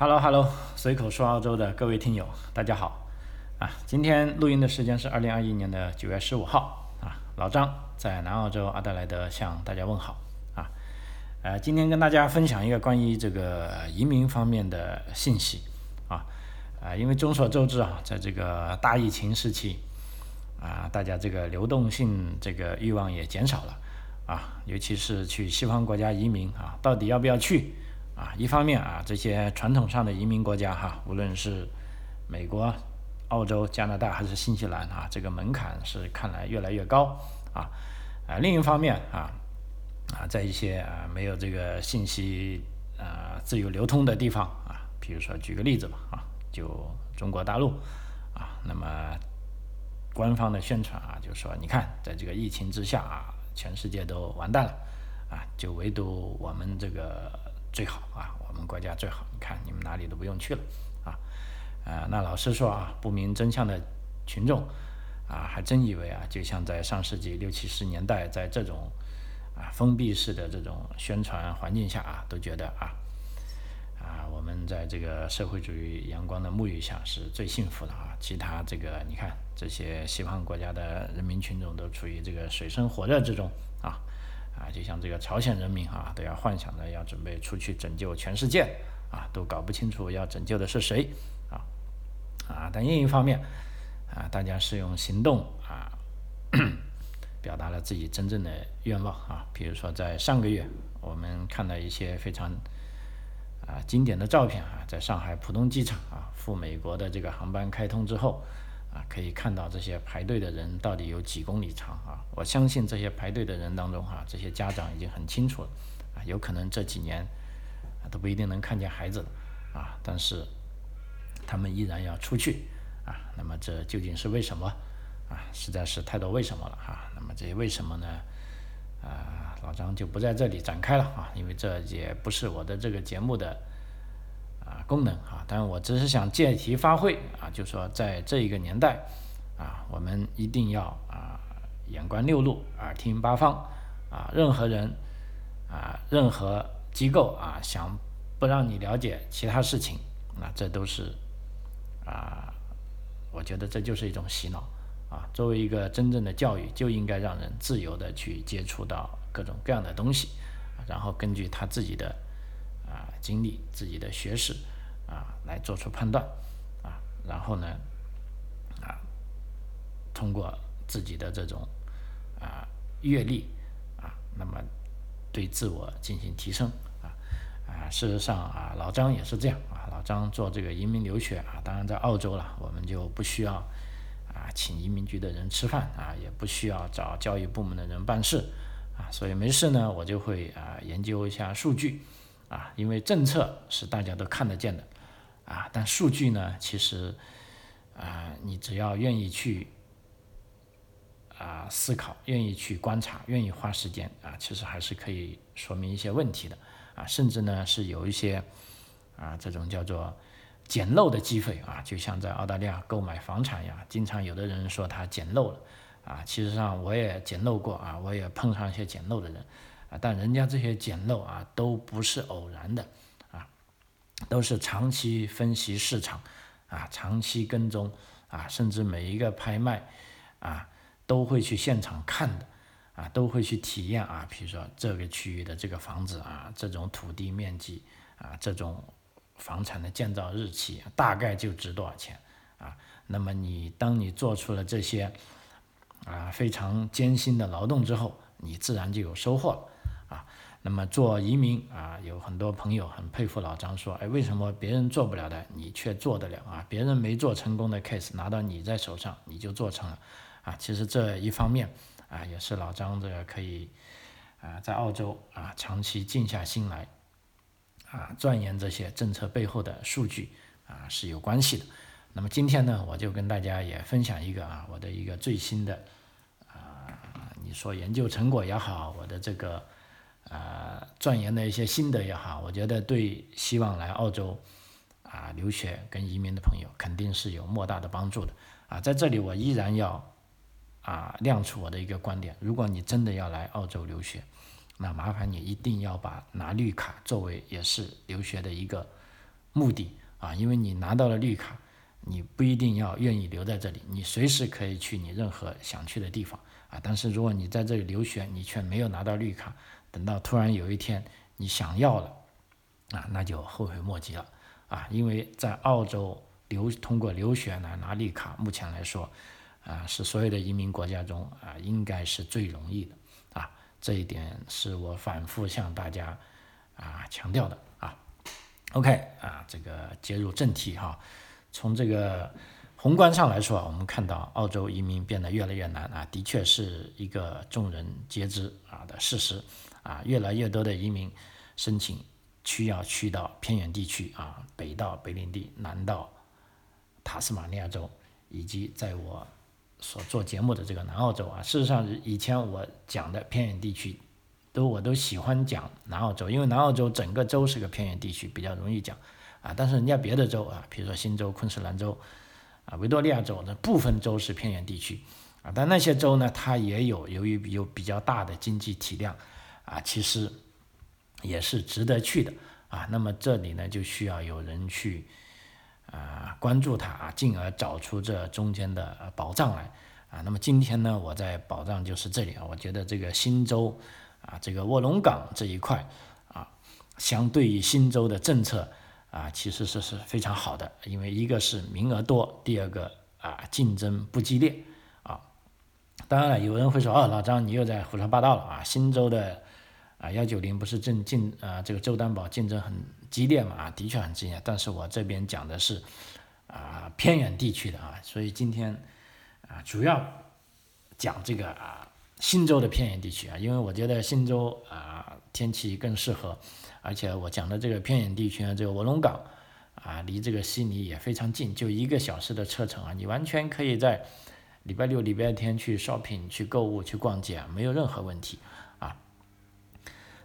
Hello Hello，随口说澳洲的各位听友，大家好啊！今天录音的时间是二零二一年的九月十五号啊。老张在南澳洲阿德莱德向大家问好啊。呃，今天跟大家分享一个关于这个移民方面的信息啊啊，因为众所周知啊，在这个大疫情时期啊，大家这个流动性这个欲望也减少了啊，尤其是去西方国家移民啊，到底要不要去？啊，一方面啊，这些传统上的移民国家哈，无论是美国、澳洲、加拿大还是新西兰啊，这个门槛是看来越来越高啊。啊，另一方面啊，啊，在一些啊没有这个信息啊自由流通的地方啊，比如说举个例子吧啊，就中国大陆啊，那么官方的宣传啊，就说你看，在这个疫情之下啊，全世界都完蛋了啊，就唯独我们这个。最好啊，我们国家最好。你看，你们哪里都不用去了，啊，呃，那老实说啊，不明真相的群众啊，还真以为啊，就像在上世纪六七十年代，在这种啊封闭式的这种宣传环境下啊，都觉得啊，啊，我们在这个社会主义阳光的沐浴下是最幸福的啊。其他这个，你看这些西方国家的人民群众都处于这个水深火热之中啊。就像这个朝鲜人民啊，都要幻想着要准备出去拯救全世界啊，都搞不清楚要拯救的是谁啊啊！但另一方面啊，大家是用行动啊，表达了自己真正的愿望啊。比如说，在上个月，我们看到一些非常啊经典的照片啊，在上海浦东机场啊，赴美国的这个航班开通之后。啊，可以看到这些排队的人到底有几公里长啊！我相信这些排队的人当中哈，这些家长已经很清楚了啊，有可能这几年都不一定能看见孩子了啊，但是他们依然要出去啊。那么这究竟是为什么啊？实在是太多为什么了哈。那么这些为什么呢？啊，老张就不在这里展开了啊，因为这也不是我的这个节目的。啊，功能啊，但我只是想借题发挥啊，就说在这一个年代啊，我们一定要啊，眼观六路，耳听八方啊，任何人啊，任何机构啊，想不让你了解其他事情，那这都是啊，我觉得这就是一种洗脑啊。作为一个真正的教育，就应该让人自由的去接触到各种各样的东西，然后根据他自己的。啊，经历自己的学识啊，来做出判断啊，然后呢，啊，通过自己的这种啊阅历啊，那么对自我进行提升啊啊，事实上啊，老张也是这样啊，老张做这个移民留学啊，当然在澳洲了，我们就不需要啊请移民局的人吃饭啊，也不需要找教育部门的人办事啊，所以没事呢，我就会啊研究一下数据。啊，因为政策是大家都看得见的，啊，但数据呢，其实，啊，你只要愿意去，啊，思考，愿意去观察，愿意花时间，啊，其实还是可以说明一些问题的，啊，甚至呢是有一些，啊，这种叫做捡漏的机会，啊，就像在澳大利亚购买房产呀，经常有的人说他捡漏了，啊，其实上我也捡漏过，啊，我也碰上一些捡漏的人。啊，但人家这些捡漏啊，都不是偶然的，啊，都是长期分析市场，啊，长期跟踪，啊，甚至每一个拍卖，啊，都会去现场看的，啊，都会去体验啊，比如说这个区域的这个房子啊，这种土地面积，啊，这种房产的建造日期，大概就值多少钱，啊，那么你当你做出了这些，啊，非常艰辛的劳动之后，你自然就有收获了。啊，那么做移民啊，有很多朋友很佩服老张，说，哎，为什么别人做不了的，你却做得了啊？别人没做成功的 case 拿到你在手上，你就做成了，啊，其实这一方面啊，也是老张这个可以啊，在澳洲啊，长期静下心来啊，钻研这些政策背后的数据啊，是有关系的。那么今天呢，我就跟大家也分享一个啊，我的一个最新的啊，你说研究成果也好，我的这个。呃，钻研的一些心得也好，我觉得对希望来澳洲啊留学跟移民的朋友肯定是有莫大的帮助的啊。在这里，我依然要啊亮出我的一个观点：如果你真的要来澳洲留学，那麻烦你一定要把拿绿卡作为也是留学的一个目的啊，因为你拿到了绿卡，你不一定要愿意留在这里，你随时可以去你任何想去的地方啊。但是如果你在这里留学，你却没有拿到绿卡，等到突然有一天你想要了啊，那就后悔莫及了啊。因为在澳洲留通过留学来拿绿卡，目前来说啊，是所有的移民国家中啊，应该是最容易的啊。这一点是我反复向大家啊强调的啊。OK 啊，这个接入正题哈。从这个宏观上来说啊，我们看到澳洲移民变得越来越难啊，的确是一个众人皆知啊的事实啊。越来越多的移民申请需要去到偏远地区啊，北到北领地，南到塔斯马尼亚州，以及在我所做节目的这个南澳洲啊。事实上，以前我讲的偏远地区。都我都喜欢讲南澳洲，因为南澳洲整个州是个偏远地区，比较容易讲啊。但是人家别的州啊，比如说新州、昆士兰州啊、维多利亚州的部分州是偏远地区啊，但那些州呢，它也有由于有比较大的经济体量啊，其实也是值得去的啊。那么这里呢，就需要有人去啊关注它啊，进而找出这中间的宝藏来啊。那么今天呢，我在宝藏就是这里啊，我觉得这个新州。啊，这个卧龙岗这一块啊，相对于新州的政策啊，其实是是非常好的，因为一个是名额多，第二个啊竞争不激烈啊。当然了，有人会说，哦，老张你又在胡说八道了啊，新州的啊幺九零不是竞竞啊这个州担保竞争很激烈嘛啊，的确很激烈，但是我这边讲的是啊偏远地区的啊，所以今天啊主要讲这个啊。新州的偏远地区啊，因为我觉得新州啊天气更适合，而且我讲的这个偏远地区呢，这个卧龙岗啊，离这个悉尼也非常近，就一个小时的车程啊，你完全可以在礼拜六、礼拜天去 shopping、去购物、去逛街啊，没有任何问题啊。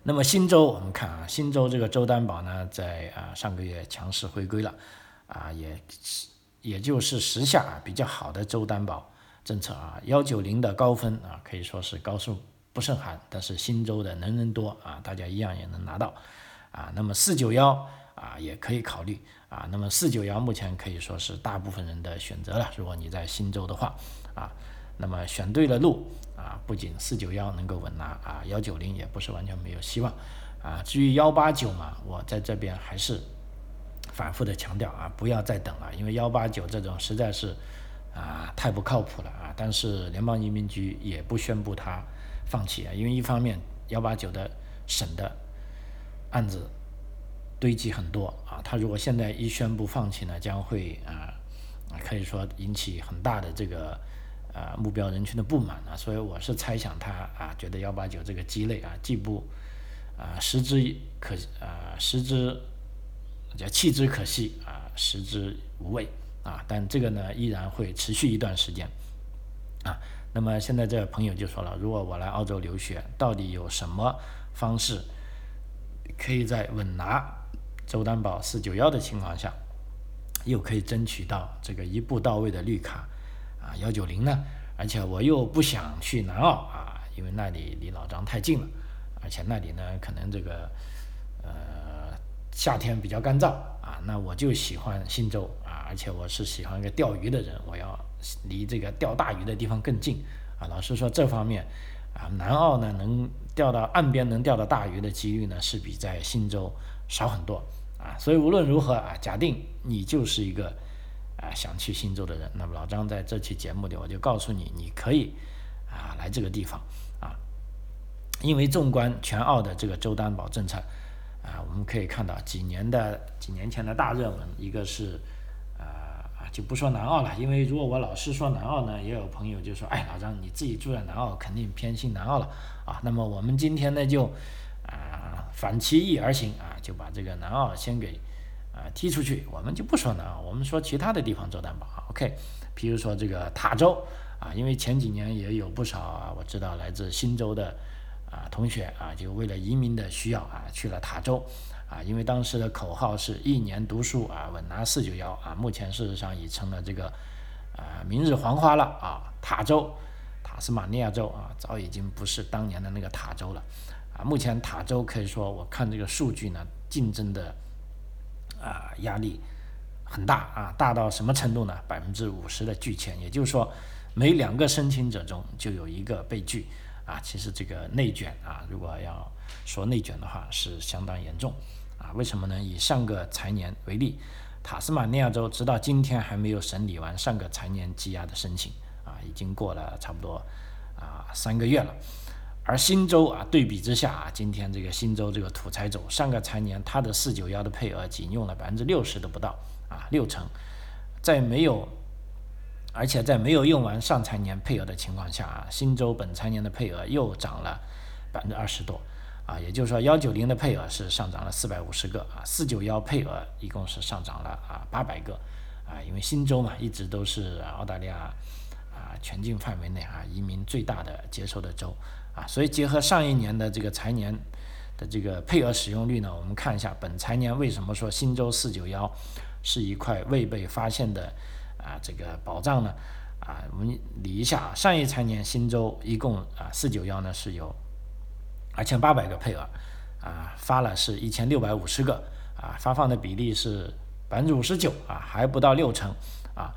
那么新州我们看啊，新州这个州担保呢，在啊上个月强势回归了啊，也是也就是时下比较好的州担保。政策啊，幺九零的高分啊，可以说是高处不胜寒。但是新州的能人多啊，大家一样也能拿到啊。那么四九幺啊，也可以考虑啊。那么四九幺目前可以说是大部分人的选择了。如果你在新州的话啊，那么选对了路啊，不仅四九幺能够稳拿啊，幺九零也不是完全没有希望啊。至于幺八九嘛，我在这边还是反复的强调啊，不要再等了，因为幺八九这种实在是。啊，太不靠谱了啊！但是联邦移民局也不宣布他放弃啊，因为一方面幺八九的省的案子堆积很多啊，他如果现在一宣布放弃呢，将会啊，可以说引起很大的这个啊目标人群的不满啊，所以我是猜想他啊，觉得幺八九这个鸡肋啊，既不啊食之可啊食之叫弃之可惜啊，食之无味。啊，但这个呢依然会持续一段时间，啊，那么现在这位朋友就说了，如果我来澳洲留学，到底有什么方式可以在稳拿州担保四九幺的情况下，又可以争取到这个一步到位的绿卡啊幺九零呢？而且我又不想去南澳啊，因为那里离老张太近了，而且那里呢可能这个呃夏天比较干燥啊，那我就喜欢新州。而且我是喜欢一个钓鱼的人，我要离这个钓大鱼的地方更近啊。老实说，这方面啊，南澳呢能钓到岸边能钓到大鱼的几率呢，是比在新州少很多啊。所以无论如何啊，假定你就是一个啊想去新州的人，那么老张在这期节目里我就告诉你，你可以啊来这个地方啊，因为纵观全澳的这个州担保政策啊，我们可以看到几年的几年前的大热门，一个是啊啊。就不说南澳了，因为如果我老是说南澳呢，也有朋友就说：“哎，老张你自己住在南澳，肯定偏心南澳了啊。”那么我们今天呢就啊反其意而行啊，就把这个南澳先给啊踢出去，我们就不说南澳，我们说其他的地方做担保。OK，比如说这个塔州啊，因为前几年也有不少啊，我知道来自新州的啊同学啊，就为了移民的需要啊去了塔州。啊，因为当时的口号是一年读书啊，稳拿四九幺啊，目前事实上已成了这个啊明日黄花了啊。塔州、塔斯马尼亚州啊，早已经不是当年的那个塔州了啊。目前塔州可以说，我看这个数据呢，竞争的啊压力很大啊，大到什么程度呢？百分之五十的拒签，也就是说每两个申请者中就有一个被拒啊。其实这个内卷啊，如果要说内卷的话，是相当严重啊。为什么呢？以上个财年为例，塔斯马尼亚州直到今天还没有审理完上个财年积压的申请啊，已经过了差不多啊三个月了。而新州啊，对比之下啊，今天这个新州这个土财州上个财年它的四九幺的配额仅用了百分之六十都不到啊，六成，在没有，而且在没有用完上财年配额的情况下啊，新州本财年的配额又涨了百分之二十多啊，也就是说幺九零的配额是上涨了四百五十个啊，四九幺配额一共是上涨了啊八百个啊，因为新州嘛一直都是澳大利亚啊全境范围内啊移民最大的接收的州。啊，所以结合上一年的这个财年的这个配额使用率呢，我们看一下本财年为什么说新州四九幺是一块未被发现的啊这个宝藏呢？啊，我们理一下啊，上一财年新州一共啊四九幺呢是有二千八百个配额啊，发了是一千六百五十个啊，发放的比例是百分之五十九啊，还不到六成啊，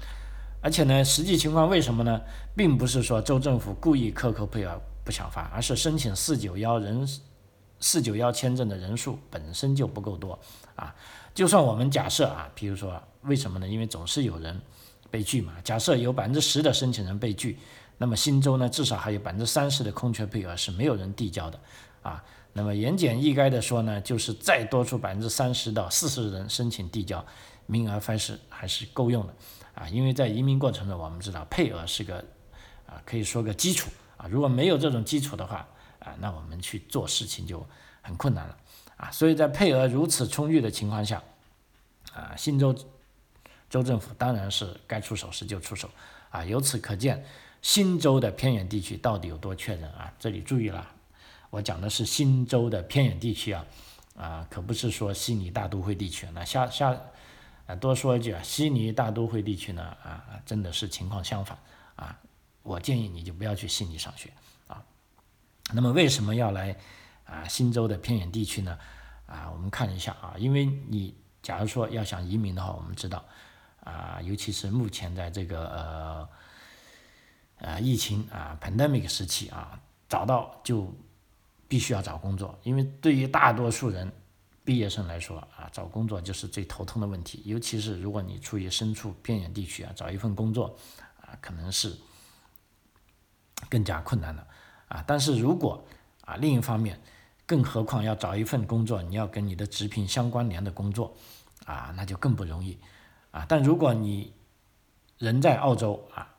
而且呢，实际情况为什么呢？并不是说州政府故意克扣配额。不想发，而是申请四九幺人四九幺签证的人数本身就不够多啊。就算我们假设啊，比如说为什么呢？因为总是有人被拒嘛。假设有百分之十的申请人被拒，那么新州呢至少还有百分之三十的空缺配额是没有人递交的啊。那么言简意赅的说呢，就是再多出百分之三十到四十人申请递交，名额还是还是够用的啊。因为在移民过程中，我们知道配额是个啊可以说个基础。啊，如果没有这种基础的话，啊，那我们去做事情就很困难了，啊，所以在配额如此充裕的情况下，啊，新州州政府当然是该出手时就出手，啊，由此可见新州的偏远地区到底有多缺人啊？这里注意了，我讲的是新州的偏远地区啊，啊，可不是说悉尼大都会地区。那下下啊，多说一句啊，悉尼大都会地区呢，啊，真的是情况相反，啊。我建议你就不要去悉尼上学啊。那么为什么要来啊新州的偏远地区呢？啊，我们看一下啊，因为你假如说要想移民的话，我们知道啊，尤其是目前在这个呃疫情啊 pandemic 时期啊，找到就必须要找工作，因为对于大多数人毕业生来说啊，找工作就是最头疼的问题，尤其是如果你处于身处偏远地区啊，找一份工作啊，可能是。更加困难了啊！但是如果啊，另一方面，更何况要找一份工作，你要跟你的职评相关联的工作啊，那就更不容易啊。但如果你人在澳洲啊，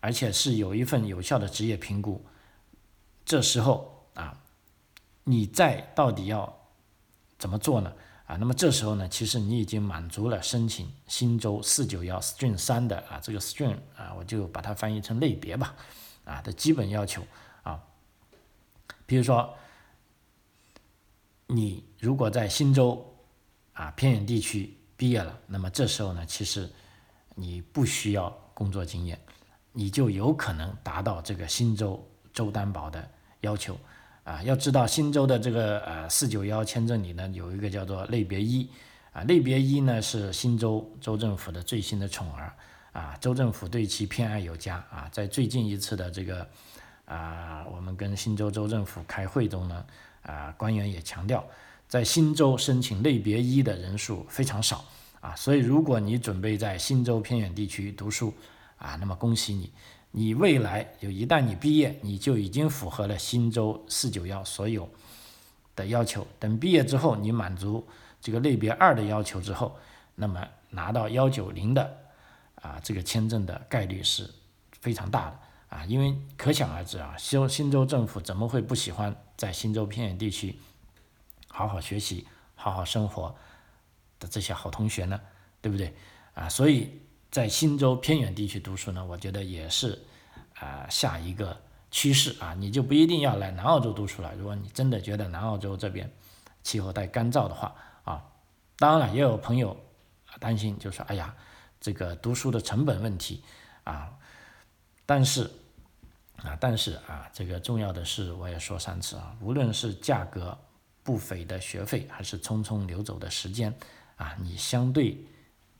而且是有一份有效的职业评估，这时候啊，你在到底要怎么做呢？啊，那么这时候呢，其实你已经满足了申请新州四九幺 Stream 三的啊，这个 Stream 啊，我就把它翻译成类别吧。啊的基本要求啊，比如说，你如果在新州啊偏远地区毕业了，那么这时候呢，其实你不需要工作经验，你就有可能达到这个新州州担保的要求啊。要知道新州的这个呃四九幺签证里呢，有一个叫做类别一啊，类别一呢是新州州政府的最新的宠儿。啊，州政府对其偏爱有加啊，在最近一次的这个啊，我们跟新州州政府开会中呢，啊，官员也强调，在新州申请类别一的人数非常少啊，所以如果你准备在新州偏远地区读书啊，那么恭喜你，你未来就一旦你毕业，你就已经符合了新州四九幺所有的要求。等毕业之后，你满足这个类别二的要求之后，那么拿到幺九零的。啊，这个签证的概率是非常大的啊，因为可想而知啊，新新州政府怎么会不喜欢在新州偏远地区好好学习、好好生活的这些好同学呢？对不对？啊，所以在新州偏远地区读书呢，我觉得也是啊下一个趋势啊，你就不一定要来南澳洲读书了。如果你真的觉得南澳洲这边气候太干燥的话啊，当然了，也有朋友担心，就说哎呀。这个读书的成本问题啊，但是啊，但是啊，这个重要的是，我也说三次啊，无论是价格不菲的学费，还是匆匆流走的时间啊，你相对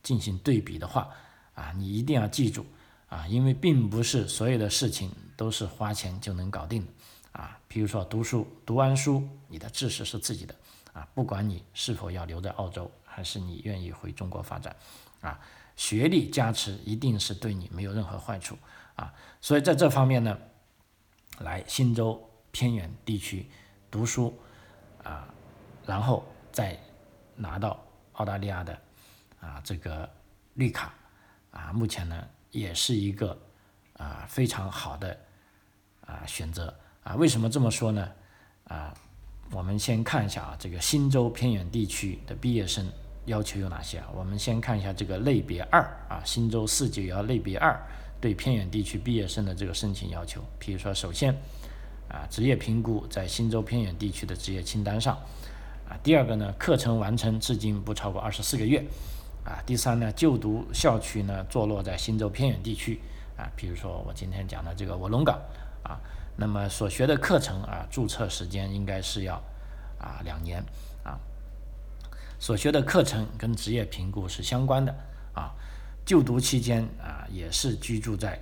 进行对比的话，啊，你一定要记住啊，因为并不是所有的事情都是花钱就能搞定的啊。比如说读书，读完书，你的知识是自己的啊，不管你是否要留在澳洲，还是你愿意回中国发展啊，学历加持一定是对你没有任何坏处啊。所以在这方面呢，来新州偏远地区读书啊，然后再拿到。澳大利亚的啊这个绿卡啊，目前呢也是一个啊非常好的啊选择啊。为什么这么说呢？啊，我们先看一下啊，这个新州偏远地区的毕业生要求有哪些啊？我们先看一下这个类别二啊，新州四九幺类别二对偏远地区毕业生的这个申请要求。比如说，首先啊，职业评估在新州偏远地区的职业清单上啊。第二个呢，课程完成至今不超过二十四个月，啊，第三呢，就读校区呢坐落在新州偏远地区，啊，比如说我今天讲的这个卧龙岗，啊，那么所学的课程啊，注册时间应该是要啊两年，所学的课程跟职业评估是相关的，啊，就读期间啊也是居住在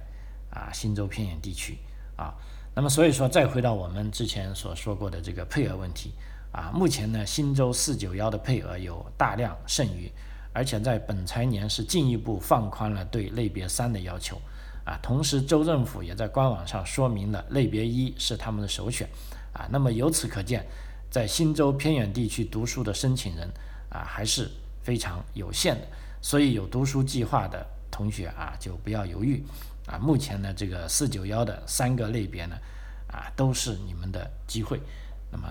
啊新州偏远地区，啊，那么所以说再回到我们之前所说过的这个配额问题。啊，目前呢，新州四九幺的配额有大量剩余，而且在本财年是进一步放宽了对类别三的要求。啊，同时州政府也在官网上说明了类别一是他们的首选。啊，那么由此可见，在新州偏远地区读书的申请人啊还是非常有限的。所以有读书计划的同学啊就不要犹豫。啊，目前呢这个四九幺的三个类别呢啊都是你们的机会。那么。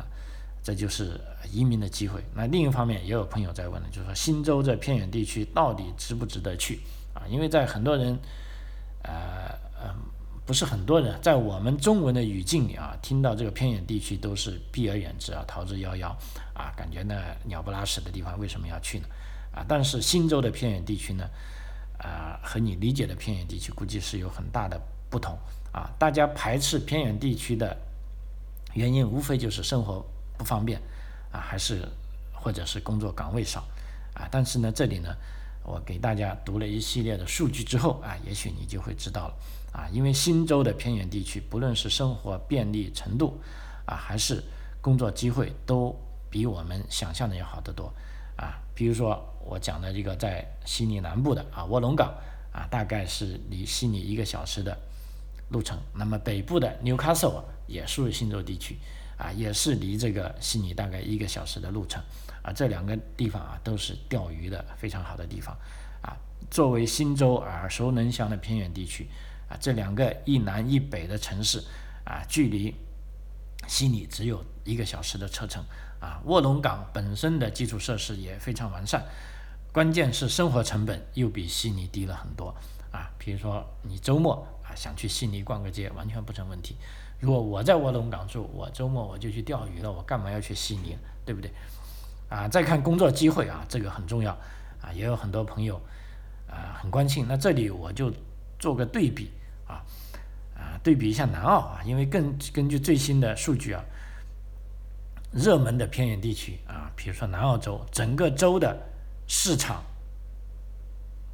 这就是移民的机会。那另一方面，也有朋友在问呢，就是说新州这偏远地区到底值不值得去啊？因为在很多人，呃呃，不是很多人，在我们中文的语境里啊，听到这个偏远地区都是避而远之啊，逃之夭夭啊，感觉呢鸟不拉屎的地方为什么要去呢？啊，但是新州的偏远地区呢，啊，和你理解的偏远地区估计是有很大的不同啊。大家排斥偏远地区的原因，无非就是生活。不方便啊，还是或者是工作岗位少啊？但是呢，这里呢，我给大家读了一系列的数据之后啊，也许你就会知道了啊。因为新州的偏远地区，不论是生活便利程度啊，还是工作机会，都比我们想象的要好得多啊。比如说我讲的这个在悉尼南部的啊卧龙岗啊，大概是离悉尼一个小时的路程。那么北部的 Newcastle 也属于新州地区。啊，也是离这个悉尼大概一个小时的路程，啊，这两个地方啊都是钓鱼的非常好的地方，啊，作为新州耳熟能详的偏远地区，啊，这两个一南一北的城市，啊，距离悉尼只有一个小时的车程，啊，卧龙岗本身的基础设施也非常完善，关键是生活成本又比悉尼低了很多，啊，比如说你周末啊想去悉尼逛个街，完全不成问题。如果我在卧龙岗住，我周末我就去钓鱼了，我干嘛要去悉尼，对不对？啊，再看工作机会啊，这个很重要啊，也有很多朋友啊很关心。那这里我就做个对比啊啊，对比一下南澳啊，因为更根据最新的数据啊，热门的偏远地区啊，比如说南澳洲，整个州的市场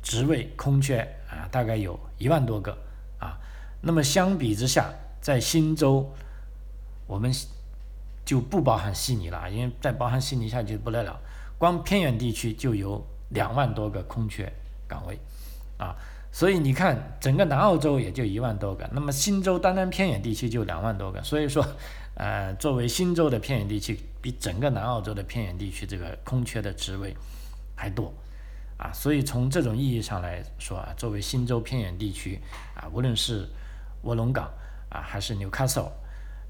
职位空缺啊，大概有一万多个啊，那么相比之下。在新州，我们就不包含悉尼了，因为再包含悉尼下去不得了。光偏远地区就有两万多个空缺岗位，啊，所以你看整个南澳洲也就一万多个，那么新州单单偏远地区就两万多个，所以说，呃，作为新州的偏远地区，比整个南澳洲的偏远地区这个空缺的职位还多，啊，所以从这种意义上来说啊，作为新州偏远地区啊，无论是卧龙岗。啊，还是 Newcastle，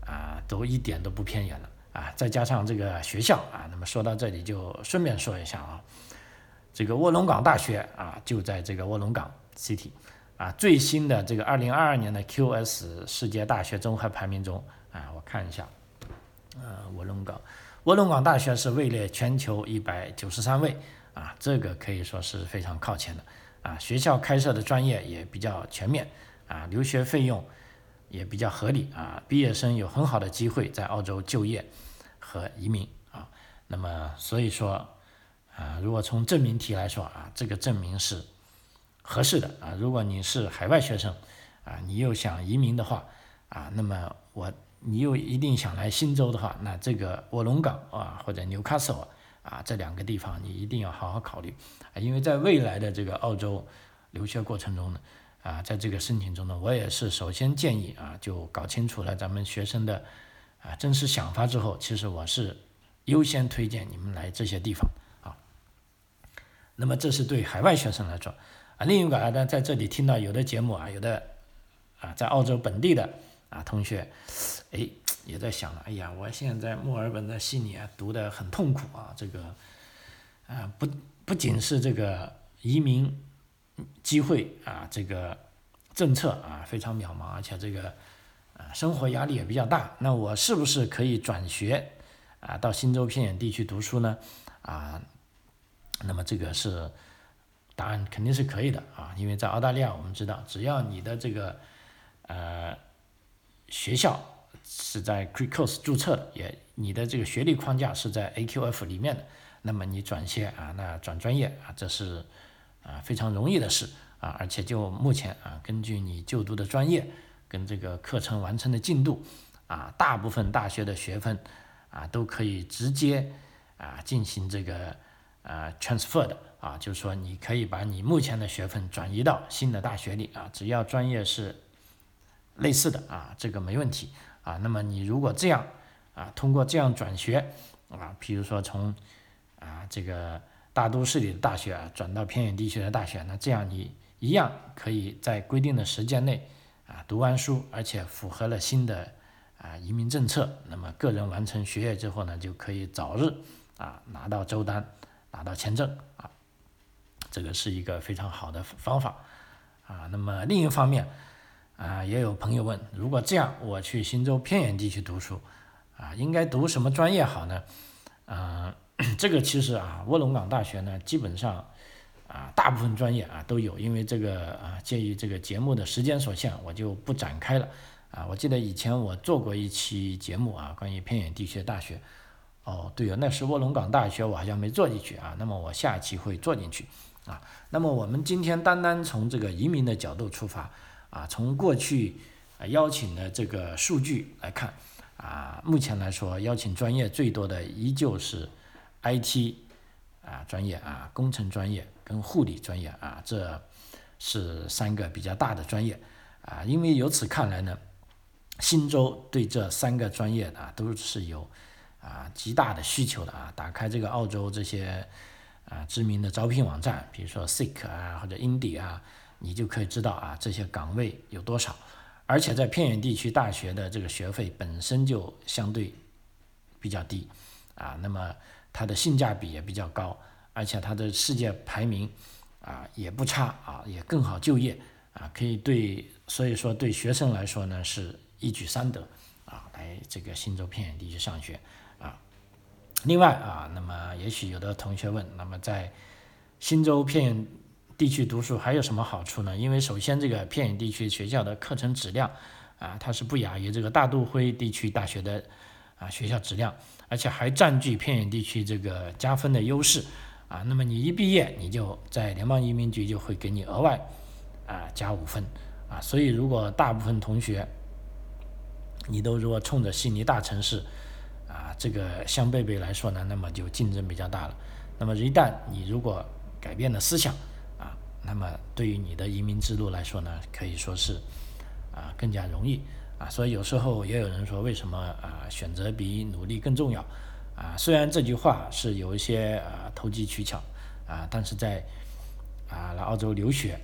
啊，都一点都不偏远了啊！再加上这个学校啊，那么说到这里就顺便说一下啊，这个卧龙岗大学啊，就在这个卧龙岗 City，啊，最新的这个二零二二年的 QS 世界大学综合排名中啊，我看一下，呃，卧龙岗，卧龙岗大学是位列全球一百九十三位啊，这个可以说是非常靠前的啊，学校开设的专业也比较全面啊，留学费用。也比较合理啊，毕业生有很好的机会在澳洲就业和移民啊。那么所以说，啊，如果从证明题来说啊，这个证明是合适的啊。如果你是海外学生啊，你又想移民的话啊，那么我你又一定想来新州的话，那这个卧龙岗啊或者纽卡斯尔啊这两个地方你一定要好好考虑啊，因为在未来的这个澳洲留学过程中呢。啊，在这个申请中呢，我也是首先建议啊，就搞清楚了咱们学生的啊真实想法之后，其实我是优先推荐你们来这些地方啊。那么这是对海外学生来说啊，另一个呢，在这里听到有的节目啊，有的啊在澳洲本地的啊同学，哎也在想了，哎呀，我现在在墨尔本的悉尼啊读的很痛苦啊，这个啊不不仅是这个移民。机会啊，这个政策啊非常渺茫，而且这个啊生活压力也比较大。那我是不是可以转学啊到新州偏远地区读书呢？啊，那么这个是答案肯定是可以的啊，因为在澳大利亚我们知道，只要你的这个呃学校是在 Cricos 注册的，也你的这个学历框架是在 AQF 里面的，那么你转学啊，那转专业啊，这是。啊，非常容易的事啊，而且就目前啊，根据你就读的专业跟这个课程完成的进度啊，大部分大学的学分啊都可以直接啊进行这个啊 transfer 的啊，就是说你可以把你目前的学分转移到新的大学里啊，只要专业是类似的啊，这个没问题啊。那么你如果这样啊，通过这样转学啊，比如说从啊这个。大都市里的大学啊，转到偏远地区的大学，那这样你一样可以在规定的时间内啊读完书，而且符合了新的啊移民政策。那么个人完成学业之后呢，就可以早日啊拿到州单，拿到签证啊，这个是一个非常好的方法啊。那么另一方面啊，也有朋友问，如果这样我去新州偏远地区读书啊，应该读什么专业好呢？啊。这个其实啊，卧龙岗大学呢，基本上啊，大部分专业啊都有。因为这个啊，鉴于这个节目的时间所限，我就不展开了。啊，我记得以前我做过一期节目啊，关于偏远地区的大学。哦，对哦，那是卧龙岗大学，我好像没做进去啊。那么我下期会做进去啊。那么我们今天单单从这个移民的角度出发啊，从过去啊邀请的这个数据来看啊，目前来说邀请专业最多的依旧是。IT 啊专业啊，工程专业跟护理专业啊，这是三个比较大的专业啊。因为由此看来呢，新州对这三个专业啊都是有啊极大的需求的啊。打开这个澳洲这些啊知名的招聘网站，比如说 Seek 啊或者 Indie 啊，你就可以知道啊这些岗位有多少。而且在偏远地区大学的这个学费本身就相对比较低啊，那么。它的性价比也比较高，而且它的世界排名啊也不差啊，也更好就业啊，可以对，所以说对学生来说呢是一举三得啊，来这个新州偏远地区上学啊。另外啊，那么也许有的同学问，那么在新州偏远地区读书还有什么好处呢？因为首先这个偏远地区学校的课程质量啊，它是不亚于这个大都会地区大学的啊学校质量。而且还占据偏远地区这个加分的优势啊，那么你一毕业，你就在联邦移民局就会给你额外啊加五分啊，所以如果大部分同学你都如果冲着悉尼大城市啊这个相贝贝来说呢，那么就竞争比较大了。那么一旦你如果改变了思想啊，那么对于你的移民之路来说呢，可以说是啊更加容易。啊，所以有时候也有人说，为什么啊选择比努力更重要？啊，虽然这句话是有一些啊投机取巧啊，但是在啊来澳洲留学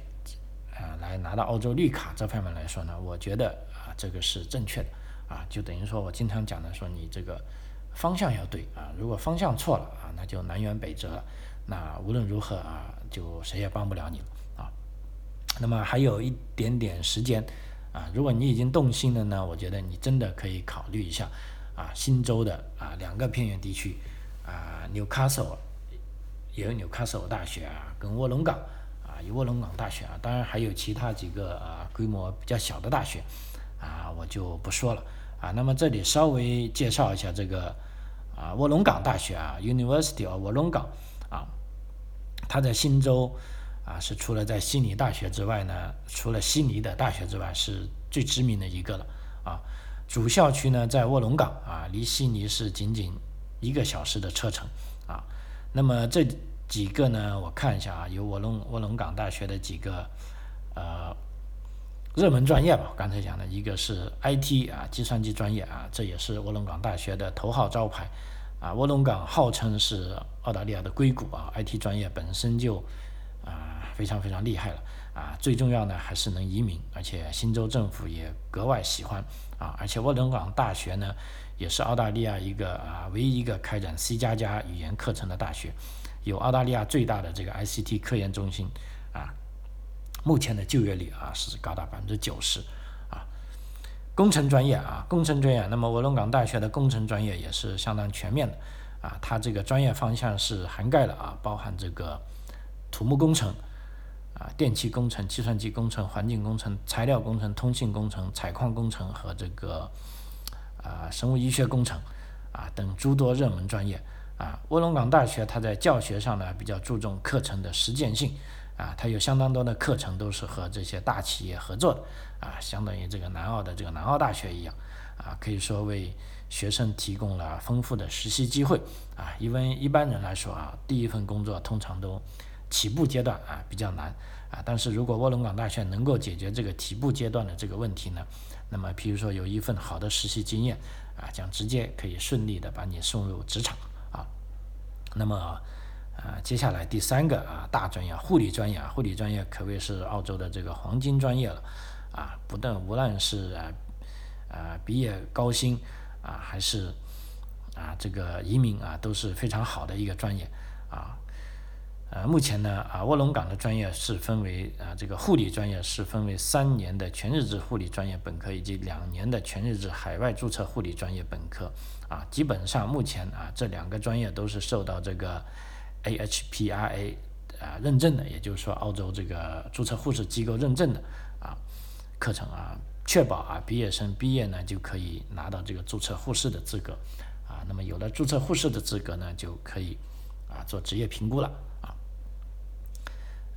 啊来拿到澳洲绿卡这方面来说呢，我觉得啊这个是正确的啊，就等于说我经常讲的说你这个方向要对啊，如果方向错了啊，那就南辕北辙了，那无论如何啊，就谁也帮不了你了啊。那么还有一点点时间。啊，如果你已经动心了呢，我觉得你真的可以考虑一下，啊，新州的啊两个偏远地区，啊，Newcastle 也有 Newcastle 大学啊，跟卧龙岗啊有卧龙岗大学啊，当然还有其他几个啊规模比较小的大学，啊，我就不说了啊。那么这里稍微介绍一下这个啊卧龙岗大学啊，University of 卧龙岗啊，它在新州啊是除了在悉尼大学之外呢，除了悉尼的大学之外是最知名的一个了啊。主校区呢在卧龙岗啊，离悉尼是仅仅一个小时的车程啊。那么这几个呢，我看一下啊，有卧龙卧龙岗大学的几个呃。热门专业吧，刚才讲的一个是 IT 啊，计算机专业啊，这也是卧龙岗大学的头号招牌啊。卧龙岗号称是澳大利亚的硅谷啊，IT 专业本身就啊非常非常厉害了啊。最重要呢还是能移民，而且新州政府也格外喜欢啊。而且卧龙岗大学呢也是澳大利亚一个啊唯一一个开展 C 加加语言课程的大学，有澳大利亚最大的这个 ICT 科研中心。目前的就业率啊是高达百分之九十，啊，工程专业啊，工程专业，那么卧龙岗大学的工程专业也是相当全面的，啊，它这个专业方向是涵盖了啊，包含这个土木工程，啊，电气工程、计算机工程、环境工程、材料工程、通信工程、采矿工程和这个啊生物医学工程，啊等诸多热门专业，啊，卧龙岗大学它在教学上呢比较注重课程的实践性。啊，它有相当多的课程都是和这些大企业合作的，啊，相当于这个南澳的这个南澳大学一样，啊，可以说为学生提供了丰富的实习机会，啊，因为一般人来说啊，第一份工作通常都起步阶段啊比较难，啊，但是如果卧龙岗大学能够解决这个起步阶段的这个问题呢，那么譬如说有一份好的实习经验，啊，将直接可以顺利的把你送入职场，啊，那么。啊，接下来第三个啊大专业护理专业啊，护理专业可谓是澳洲的这个黄金专业了，啊，不但无论是啊啊毕业高薪啊，还是啊这个移民啊，都是非常好的一个专业啊。呃，目前呢啊卧龙岗的专业是分为啊这个护理专业是分为三年的全日制护理专业本科以及两年的全日制海外注册护理专业本科啊，基本上目前啊这两个专业都是受到这个。AHPRA 啊认证的，也就是说澳洲这个注册护士机构认证的啊课程啊，确保啊毕业生毕业呢就可以拿到这个注册护士的资格啊。那么有了注册护士的资格呢，就可以啊做职业评估了啊。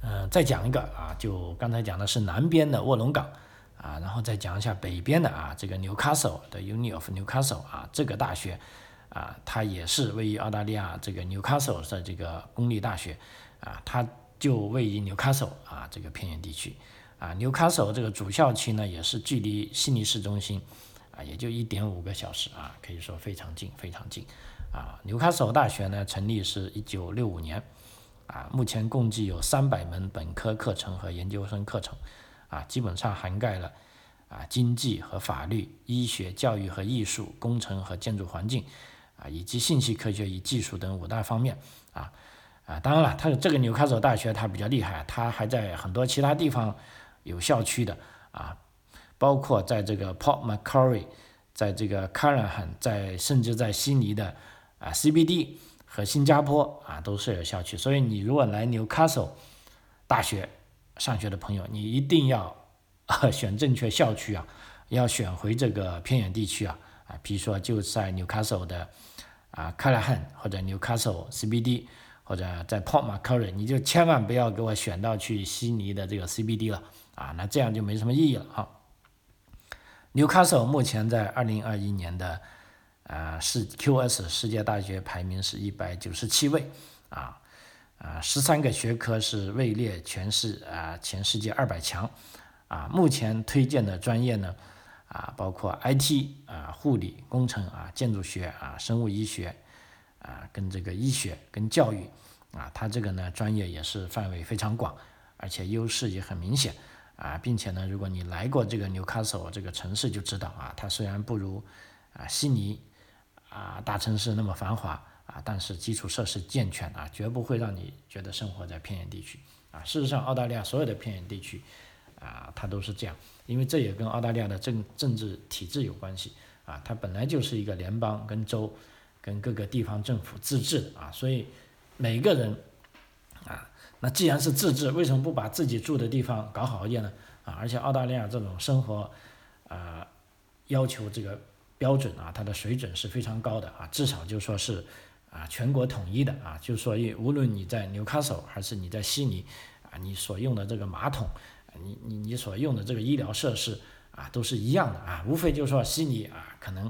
嗯，再讲一个啊，就刚才讲的是南边的卧龙岗啊，然后再讲一下北边的啊这个 Newcastle 的 Uni of Newcastle 啊这个大学。啊，它也是位于澳大利亚这个纽卡索的这个公立大学，啊，它就位于纽卡索啊这个偏远地区，啊，纽卡索这个主校区呢也是距离悉尼市中心，啊，也就一点五个小时啊，可以说非常近非常近，啊，纽卡索大学呢成立是一九六五年，啊，目前共计有三百门本科课程和研究生课程，啊，基本上涵盖了啊经济和法律、医学、教育和艺术、工程和建筑环境。啊，以及信息科学与技术等五大方面，啊啊，当然了，它这个纽卡索大学它比较厉害，它还在很多其他地方有校区的，啊，包括在这个 Port Macquarie，在这个 c a r a h a n 在甚至在悉尼的啊 CBD 和新加坡啊都是有校区，所以你如果来纽卡索大学上学的朋友，你一定要 选正确校区啊，要选回这个偏远地区啊。啊，比如说就在 Newcastle 的啊 c a l a h a n 或者 Newcastle CBD，或者在 Port Macquarie，你就千万不要给我选到去悉尼的这个 CBD 了啊，那这样就没什么意义了哈。Newcastle 目前在二零二一年的啊是 QS 世界大学排名是一百九十七位啊啊十三个学科是位列全市啊全世界二百强啊，目前推荐的专业呢。啊，包括 IT 啊、护理工程啊、建筑学啊、生物医学啊，跟这个医学跟教育啊，它这个呢专业也是范围非常广，而且优势也很明显啊，并且呢，如果你来过这个纽卡索这个城市，就知道啊，它虽然不如啊悉尼啊大城市那么繁华啊，但是基础设施健全啊，绝不会让你觉得生活在偏远地区啊。事实上，澳大利亚所有的偏远地区。啊，它都是这样，因为这也跟澳大利亚的政政治体制有关系啊，它本来就是一个联邦跟州跟各个地方政府自治啊，所以每个人啊，那既然是自治，为什么不把自己住的地方搞好一点呢？啊，而且澳大利亚这种生活啊要求这个标准啊，它的水准是非常高的啊，至少就说是啊全国统一的啊，就所以无论你在纽卡索还是你在悉尼啊，你所用的这个马桶，你你你所用的这个医疗设施啊，都是一样的啊，无非就是说悉尼啊可能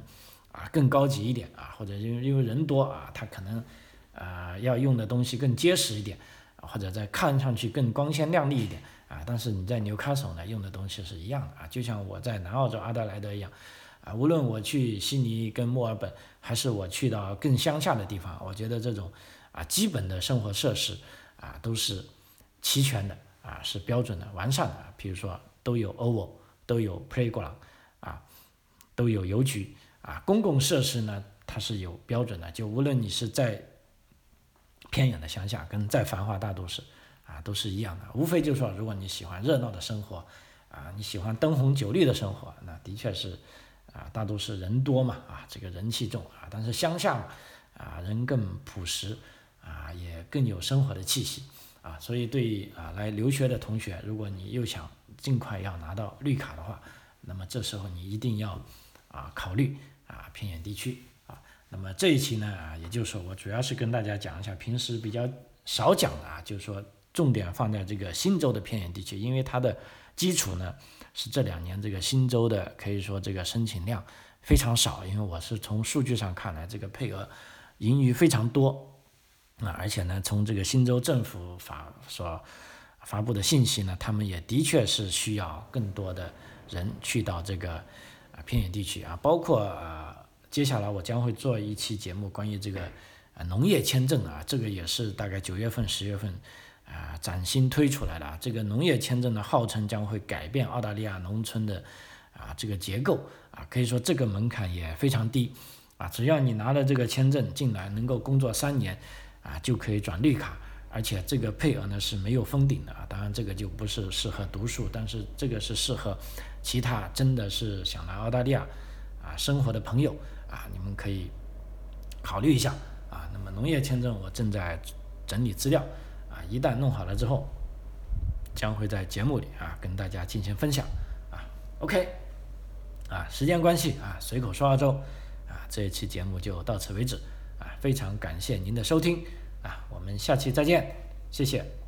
啊更高级一点啊，或者因为因为人多啊，它可能啊要用的东西更结实一点，或者在看上去更光鲜亮丽一点。啊，但是你在纽卡索呢用的东西是一样的啊，就像我在南澳洲阿德莱德一样，啊，无论我去悉尼跟墨尔本，还是我去到更乡下的地方，我觉得这种啊基本的生活设施啊都是齐全的啊，是标准的、完善的。比如说都有 oval，都有 playground，啊，都有邮局啊，公共设施呢它是有标准的，就无论你是在偏远的乡下，跟再繁华大都市。啊，都是一样的，无非就是说，如果你喜欢热闹的生活，啊，你喜欢灯红酒绿的生活，那的确是，啊，大都市人多嘛，啊，这个人气重啊，但是乡下嘛，啊，人更朴实，啊，也更有生活的气息，啊，所以对啊来留学的同学，如果你又想尽快要拿到绿卡的话，那么这时候你一定要啊考虑啊偏远地区啊，那么这一期呢，啊，也就是说我主要是跟大家讲一下平时比较少讲的啊，就是说。重点放在这个新州的偏远地区，因为它的基础呢是这两年这个新州的可以说这个申请量非常少，因为我是从数据上看来，这个配额盈余非常多啊，而且呢从这个新州政府发所发布的信息呢，他们也的确是需要更多的人去到这个啊偏远地区啊，包括啊接下来我将会做一期节目关于这个啊农业签证啊，这个也是大概九月份十月份。啊，崭新推出来的啊这个农业签证呢，号称将会改变澳大利亚农村的啊这个结构啊，可以说这个门槛也非常低啊，只要你拿了这个签证进来，能够工作三年啊，就可以转绿卡，而且这个配额呢是没有封顶的啊，当然这个就不是适合读书，但是这个是适合其他真的是想来澳大利亚啊生活的朋友啊，你们可以考虑一下啊。那么农业签证我正在整理资料。啊，一旦弄好了之后，将会在节目里啊跟大家进行分享啊。OK，啊，时间关系啊，随口说澳洲啊，这一期节目就到此为止，非常感谢您的收听啊，我们下期再见，谢谢。